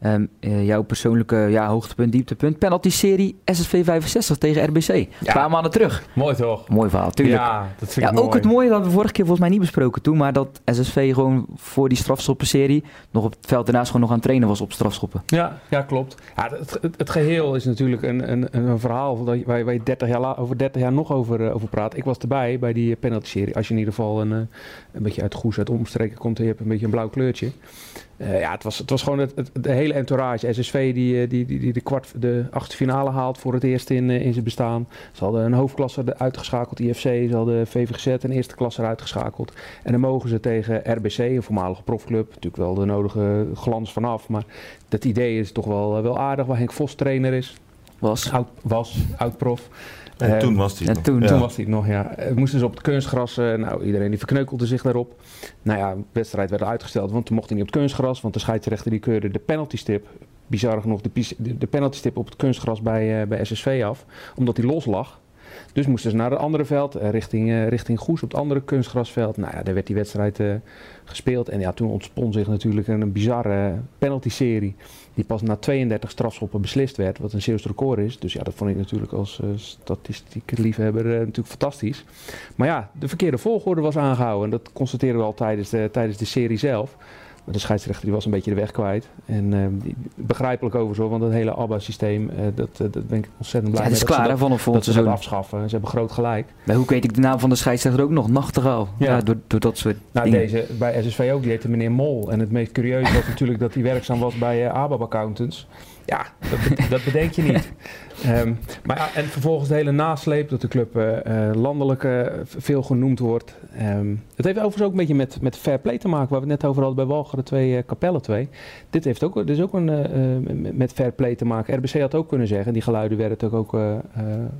Ehm, eh, jouw persoonlijke ja, hoogtepunt, dieptepunt. Penalty-serie SSV 65 tegen RBC. Een paar maanden terug. Mooi toch? Mooi verhaal, tuurlijk. Ja, dat vind Ja, ik ook mooi. het mooie dat we vorige keer volgens mij niet besproken toen, maar dat SSV gewoon voor die strafschoppenserie nog op het veld daarnaast gewoon nog aan het trainen was op strafschoppen. Ja, ja klopt. Ja, het, het, het geheel is natuurlijk een, een, een verhaal waar je, waar je 30 jaar la- over 30 jaar nog over, eh, over praat. Ik was erbij bij die penalty-serie. Als je in ieder geval een, eh, een beetje uit Goes, uit omstreken komt en je hebt een beetje een blauw kleurtje. Eh, ja, het was, het was gewoon het, het, de hele entourage. SSV die, eh, die, die, die de, kwart, de achtste finale haalt voor het eerst in, eh, in zijn bestaan. Ze hadden een hoofdklasse uitgeschakeld, IFC. Ze hadden VVGZ een eerste klasse eruit geschakeld. En dan mogen ze tegen RBC, een voormalige profclub. Natuurlijk wel de nodige glans vanaf. Maar dat idee is toch wel, wel aardig. Waar Henk Vos trainer is. Was. Oud, was, oud-prof. En Eh, toen was hij en nog. toen-. Toen was hij het nog, ja. Het moesten ze op het kunstgras. eh, nou, iedereen die verkneukelde zich daarop. Nou ja, de wedstrijd werd uitgesteld, want toen mocht hij niet op het kunstgras. Want de scheidsrechter die keurde de penaltystip, bizar genoeg, de, de penaltystip op het kunstgras bij, eh, bij SSV af. Omdat hij los lag. Dus moesten ze naar het andere veld, eh, richting, eh, richting Goes op het andere kunstgrasveld. Nou ja, daar werd die wedstrijd eh, gespeeld. En ja, toen ontspon zich natuurlijk een, bizarre penalty-serie. Die pas na 32 strafschoppen beslist werd, wat een Zeeuws record is. Dus ja, dat vond ik natuurlijk als statistiek liefhebber natuurlijk fantastisch. Maar ja, de verkeerde volgorde was aangehouden. En dat constateren we al tijdens de, tijdens de serie zelf. De scheidsrechter die was een beetje de weg kwijt. En uh, die, begrijpelijk over want het hele ABBA-systeem, uh, dat, uh, dat ben ik ontzettend blij ja, mee. Is klaar van een dat ze dat afschaffen. Ze hebben groot gelijk. Bij hoe weet ik de naam van de scheidsrechter ook nog? Nachtegaal. Ja, ja door, door dat soort nou, dingen. deze bij SSV ook, die heette meneer Mol. En het meest curieuze was natuurlijk dat hij werkzaam was bij ABAB Accountants. Ja, dat, [LAUGHS] dat bedenk je niet. Um, maar en vervolgens de hele nasleep dat de club uh, landelijk uh, veel genoemd wordt. Um, het heeft overigens ook een beetje met, met fair play te maken, waar we het net over hadden bij Walcheren 2, uh, Capelle 2. Dit heeft ook, dit is ook een, met fair play te maken. RBC had ook kunnen zeggen, die geluiden werden ook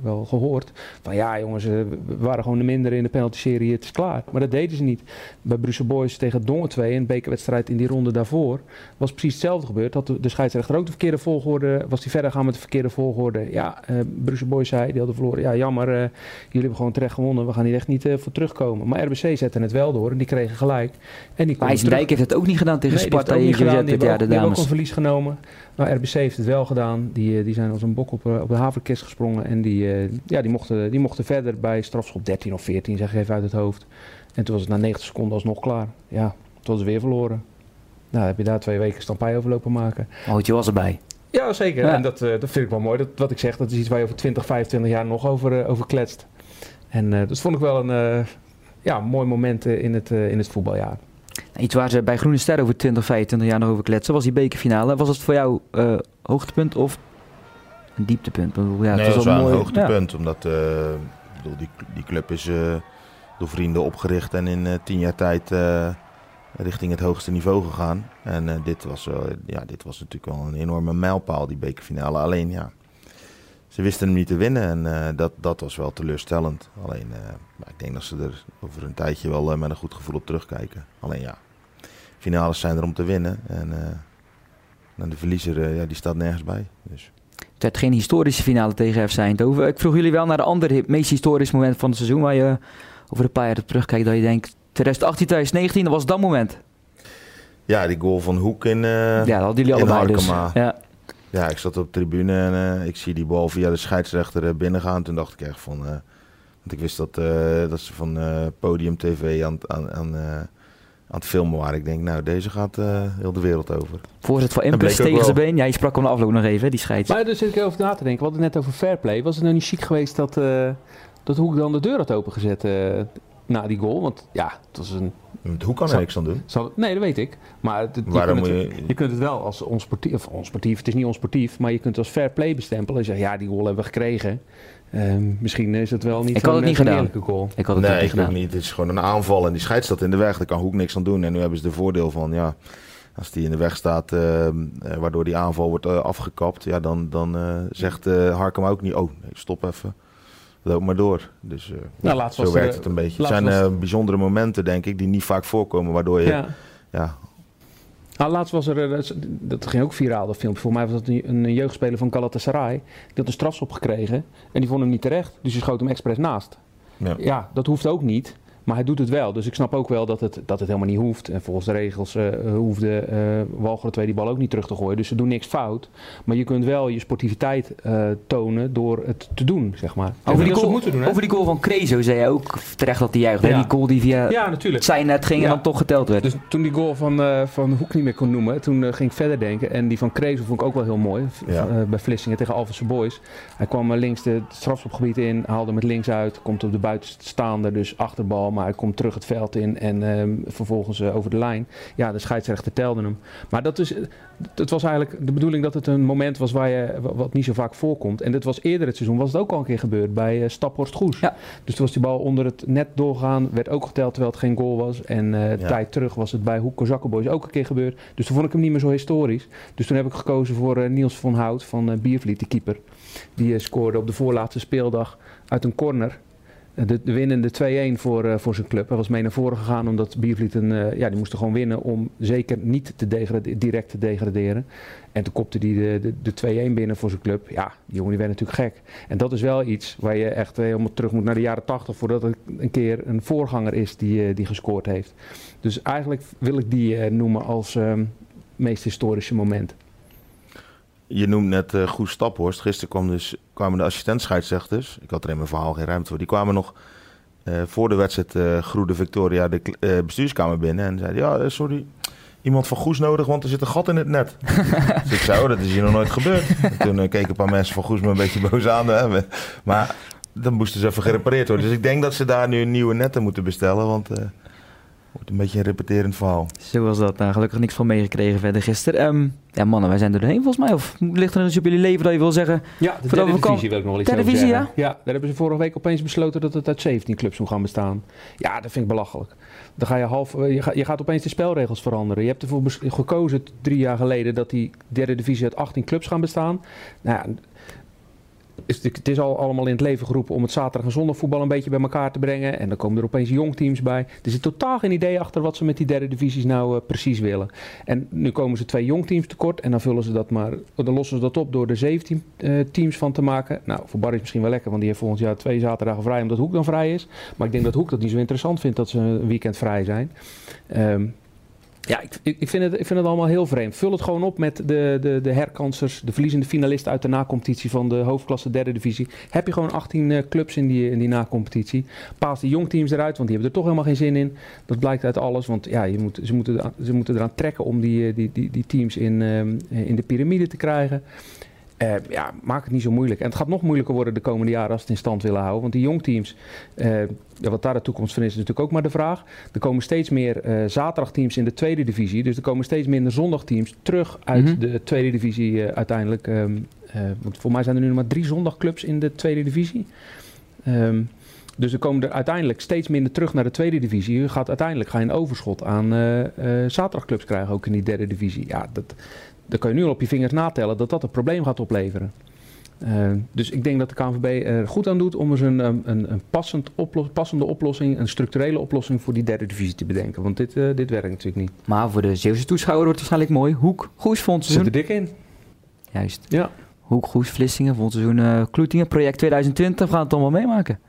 wel gehoord. Van ja jongens, we waren gewoon de minder in de penalty-serie, het is klaar. Maar dat deden ze niet. Bij Brussel Boys tegen Dongen 2, een bekerwedstrijd in die ronde daarvoor, was precies hetzelfde gebeurd. De, de scheidsrechter ook de verkeerde volgorde, was die verder gaan met de verkeerde volgorde ja, uh, Brussel Boys zei, die hadden verloren. Ja, jammer, uh, jullie hebben gewoon terecht gewonnen. We gaan hier echt niet uh, voor terugkomen. Maar RBC zette het wel door en die kregen gelijk. En die maar IJsdijk heeft het ook niet gedaan tegen nee, Sparta. Die, gedaan. die, hebben, ook, die hebben ook een verlies genomen. Maar RBC heeft het wel gedaan. Die, die zijn als een bok op, op de haverkist gesprongen. En die, ja, die, mochten, die mochten verder bij strafschop 13 of 14, zeg ik even uit het hoofd. En toen was het na 90 seconden alsnog klaar. Ja, toen was het weer verloren. Nou, heb je daar twee weken stampij over lopen maken. Oh, je was erbij. Ja, zeker. Ja. En dat, uh, dat vind ik wel mooi. Dat, wat ik zeg, dat is iets waar je over 20, 25 jaar nog over, uh, over kletst. En uh, dat vond ik wel een ja, mooi moment in, het, in het voetbaljaar. Iets waar ze bij Groene Ster over 20, 25 jaar nog over kletsen, was die bekerfinale. Was het voor jou hoogtepunt of een dieptepunt? Ja, nee, het was wel een mooi... hoogtepunt. Ja. Omdat bedoel, die, die club is door vrienden opgericht en in tien jaar tijd richting het hoogste niveau gegaan. En uh, dit, was, uh, ja, dit was natuurlijk wel een enorme mijlpaal, die bekerfinale. Alleen ja, ze wisten hem niet te winnen en uh, dat, dat was wel teleurstellend. Alleen, ik denk dat ze er over een tijdje wel met een goed gevoel op terugkijken. Alleen ja, finales zijn er om te winnen. En de verliezer, ja, die staat nergens bij. Dus. Het werd geen historische finale tegen FC Eindhoven. Ik vroeg jullie wel naar de andere meest historische moment van het seizoen... waar je over een paar jaar terugkijkt dat je denkt 2018, 2019, dat was dat moment. Ja, die goal van Hoek in uh, Ja, dat hadden jullie allebei dus. Ja. ja, ik zat op de tribune en uh, ik zie die bal via de scheidsrechter binnengaan. Toen dacht ik echt van... Uh, want ik wist dat, dat ze van Podium TV aan, aan, aan, aan het filmen waren. Ik denk, nou, deze gaat heel de wereld over. Voorzet van Impuls tegen zijn been. Ja, je sprak om de afloop nog even, die scheids. Maar daar zit ik over na te denken. We hadden het net over fair play. Was het nou niet chic geweest dat, dat Hoek dan de deur had opengezet na die goal. Want ja, het was een... Hoe kan er niks aan doen? Zal, nee, dat weet ik. Maar het, Waarom je, kunt het, je... je kunt het wel als onsportief, of onsportief, het is niet onsportief, maar je kunt het als fair play bestempelen. En zeggen, ja, die goal hebben we gekregen. Um, misschien is het wel niet ik had het niet gedaan. goal. Ik had het nee, niet ik gedaan. niet. Het is gewoon een aanval en die scheidt staat in de weg. Daar kan Hoek niks aan doen. En nu hebben ze de voordeel van, ja, als die in de weg staat, uh, waardoor die aanval wordt uh, afgekapt, ja, dan, dan uh, zegt Harkem ook niet, oh, nee, stop even loop maar door. Dus uh, nou, laatst zo was werkt er, het een beetje. Het zijn uh, bijzondere momenten, denk ik, die niet vaak voorkomen, waardoor je... Ja. ja. Nou, laatst was er, dat ging ook viraal, dat filmpje. Voor mij was dat een, een jeugdspeler van Galatasaray. Die had een strafschop gekregen en die vond hem niet terecht. Dus die schoot hem expres naast. Ja, ja dat hoeft ook niet. Maar hij doet het wel. Dus ik snap ook wel dat het, dat het helemaal niet hoeft. En volgens de regels uh, hoefde uh, Walcheren 2 die bal ook niet terug te gooien. Dus ze doen niks fout. Maar je kunt wel je sportiviteit uh, tonen door het te doen, zeg maar. Over die, goal, doen, over die goal van Crezo zei je ook terecht dat hij juicht. Ja. Die goal die via ja, natuurlijk. zijn net ging ja. en dan toch geteld werd. Dus toen die goal van, van Hoek niet meer kon noemen, toen ging ik verder denken. En die van Crezo vond ik ook wel heel mooi. Ja. bij Vlissingen tegen Alphense Boys. Hij kwam links het strafschopgebied in, haalde met links uit. Komt op de buitenstaande, dus achterbal. Maar hij komt terug het veld in en um, vervolgens uh, over de lijn. Ja, de scheidsrechter telde hem. Maar dat is, het was eigenlijk de bedoeling dat het een moment was waar je, wat niet zo vaak voorkomt. En dit was eerder het seizoen, was het ook al een keer gebeurd bij uh, Staphorst Goes. Ja. Dus toen was die bal onder het net doorgaan, werd ook geteld terwijl het geen goal was. En uh, ja. tijd terug was het bij Hoek Kozakkenboys ook een keer gebeurd. Dus toen vond ik hem niet meer zo historisch. Dus toen heb ik gekozen voor Niels van Hout van Biervliet, de keeper. Die scoorde op de voorlaatste speeldag uit een corner de, de winnende 2-1 voor, uh, voor zijn club. Hij was mee naar voren gegaan omdat Biervliet een, uh, ja, die moesten gewoon winnen om zeker niet te direct te degraderen. En toen kopte hij de, de, de 2-1 binnen voor zijn club. Ja, die jongen die werd natuurlijk gek. En dat is wel iets waar je echt helemaal terug moet naar de jaren 80 voordat er een keer een voorganger is die, die gescoord heeft. Dus eigenlijk wil ik die noemen als meest historische moment. Je noemt net uh, Goes Staphorst. Gisteren kwam dus, kwamen de assistent-scheidsrechters. Ik had er in mijn verhaal geen ruimte voor. Die kwamen nog uh, voor de wedstrijd uh, groede Victoria de bestuurskamer binnen. En zeiden, ja, sorry. iemand van Goes nodig, want er zit een gat in het net. dus ik zei, oh, dat is hier nog nooit gebeurd. En toen keken een paar mensen van Goes me een beetje boos aan. Hè. Maar dan moesten ze even gerepareerd worden. Dus ik denk dat ze daar nu nieuwe netten moeten bestellen, want... Wordt een beetje een repeterend verhaal. Zo was dat. Nou, gelukkig niks van meegekregen verder gisteren. Um, ja, mannen, wij zijn er doorheen volgens mij. Of ligt er iets op jullie leven dat je wil zeggen? Ja, de derde divisie wil ik nog wel iets televisie, over zeggen. Ja? ja, daar hebben ze vorige week opeens besloten dat het uit 17 clubs moet gaan bestaan. Ja, dat vind ik belachelijk. Dan ga je, half, eh, je, gaat, je gaat opeens de spelregels veranderen. Je hebt ervoor gekozen drie jaar geleden dat die derde divisie uit 18 clubs gaan bestaan. Nou ja, het is al allemaal in het leven geroepen om het zaterdag en zondag voetbal een beetje bij elkaar te brengen. En dan komen er opeens jongteams bij. Er zit totaal geen idee achter wat ze met die derde divisies nou uh, precies willen. En nu komen ze twee jongteams tekort en dan vullen ze dat maar, dan lossen ze dat op door er 17 uh, teams van te maken. Nou, voor Barry is misschien wel lekker, want die heeft volgend jaar twee zaterdagen vrij omdat Hoek dan vrij is. Maar ik denk dat Hoek dat niet zo interessant vindt dat ze een weekend vrij zijn. Um, ja, ik, ik, vind het, ik vind het allemaal heel vreemd. Vul het gewoon op met de, de, de herkansers, de verliezende finalisten uit de nacompetitie van de hoofdklasse derde divisie. Heb je gewoon 18 uh, eh, clubs in die, in die nacompetitie. Paas die jongteams eruit, want die hebben er toch helemaal geen zin in. Dat blijkt uit alles, want ja, je moet, ze, moeten, ze moeten eraan trekken om die, eh, die, die, die teams in, uh, in de piramide te krijgen. Uh, ja, maak het niet zo moeilijk. En het gaat nog moeilijker worden de komende jaren als het in stand willen houden. Want die jongteams, uh, ja, wat daar de toekomst van is, is natuurlijk ook maar de vraag. Er komen steeds meer uh, zaterdagteams in de tweede divisie. Dus er komen steeds minder zondagteams terug uit mm -hmm. de tweede divisie uiteindelijk. Um, want voor mij zijn er nu nog maar drie zondagclubs in de tweede divisie. Um, dus er komen er uiteindelijk steeds minder terug naar de tweede divisie. Je gaat uiteindelijk ga je een overschot aan zaterdagclubs krijgen, ook in die derde divisie. Ja, dat, dan kun je nu al op je vingers natellen dat dat een probleem gaat opleveren. Uh, dus ik denk dat de KNVB er goed aan doet om eens een, een, een passend oplos passende oplossing, een structurele oplossing voor die derde divisie te bedenken. Want dit, uh, dit werkt natuurlijk niet. Maar voor de Zeeuwse toeschouwer wordt het waarschijnlijk mooi. Hoek, Goes, volgend seizoen. Zit er dik in. Juist. Ja. Hoek, Goes, Vlissingen, volgend seizoen uh, Kloetingen, project 2020. We gaan het allemaal meemaken.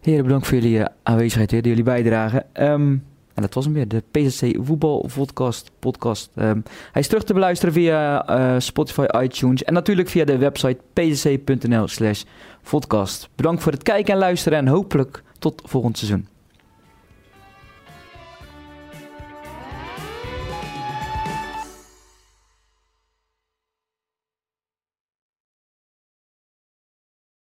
Heren, bedankt voor jullie aanwezigheid, weer, jullie bijdrage. Um, en dat was hem weer, de PZC Voetbal Podcast. podcast. Um, hij is terug te beluisteren via uh, Spotify, iTunes en natuurlijk via de website pzc.nl slash podcast. Bedankt voor het kijken en luisteren en hopelijk tot volgend seizoen.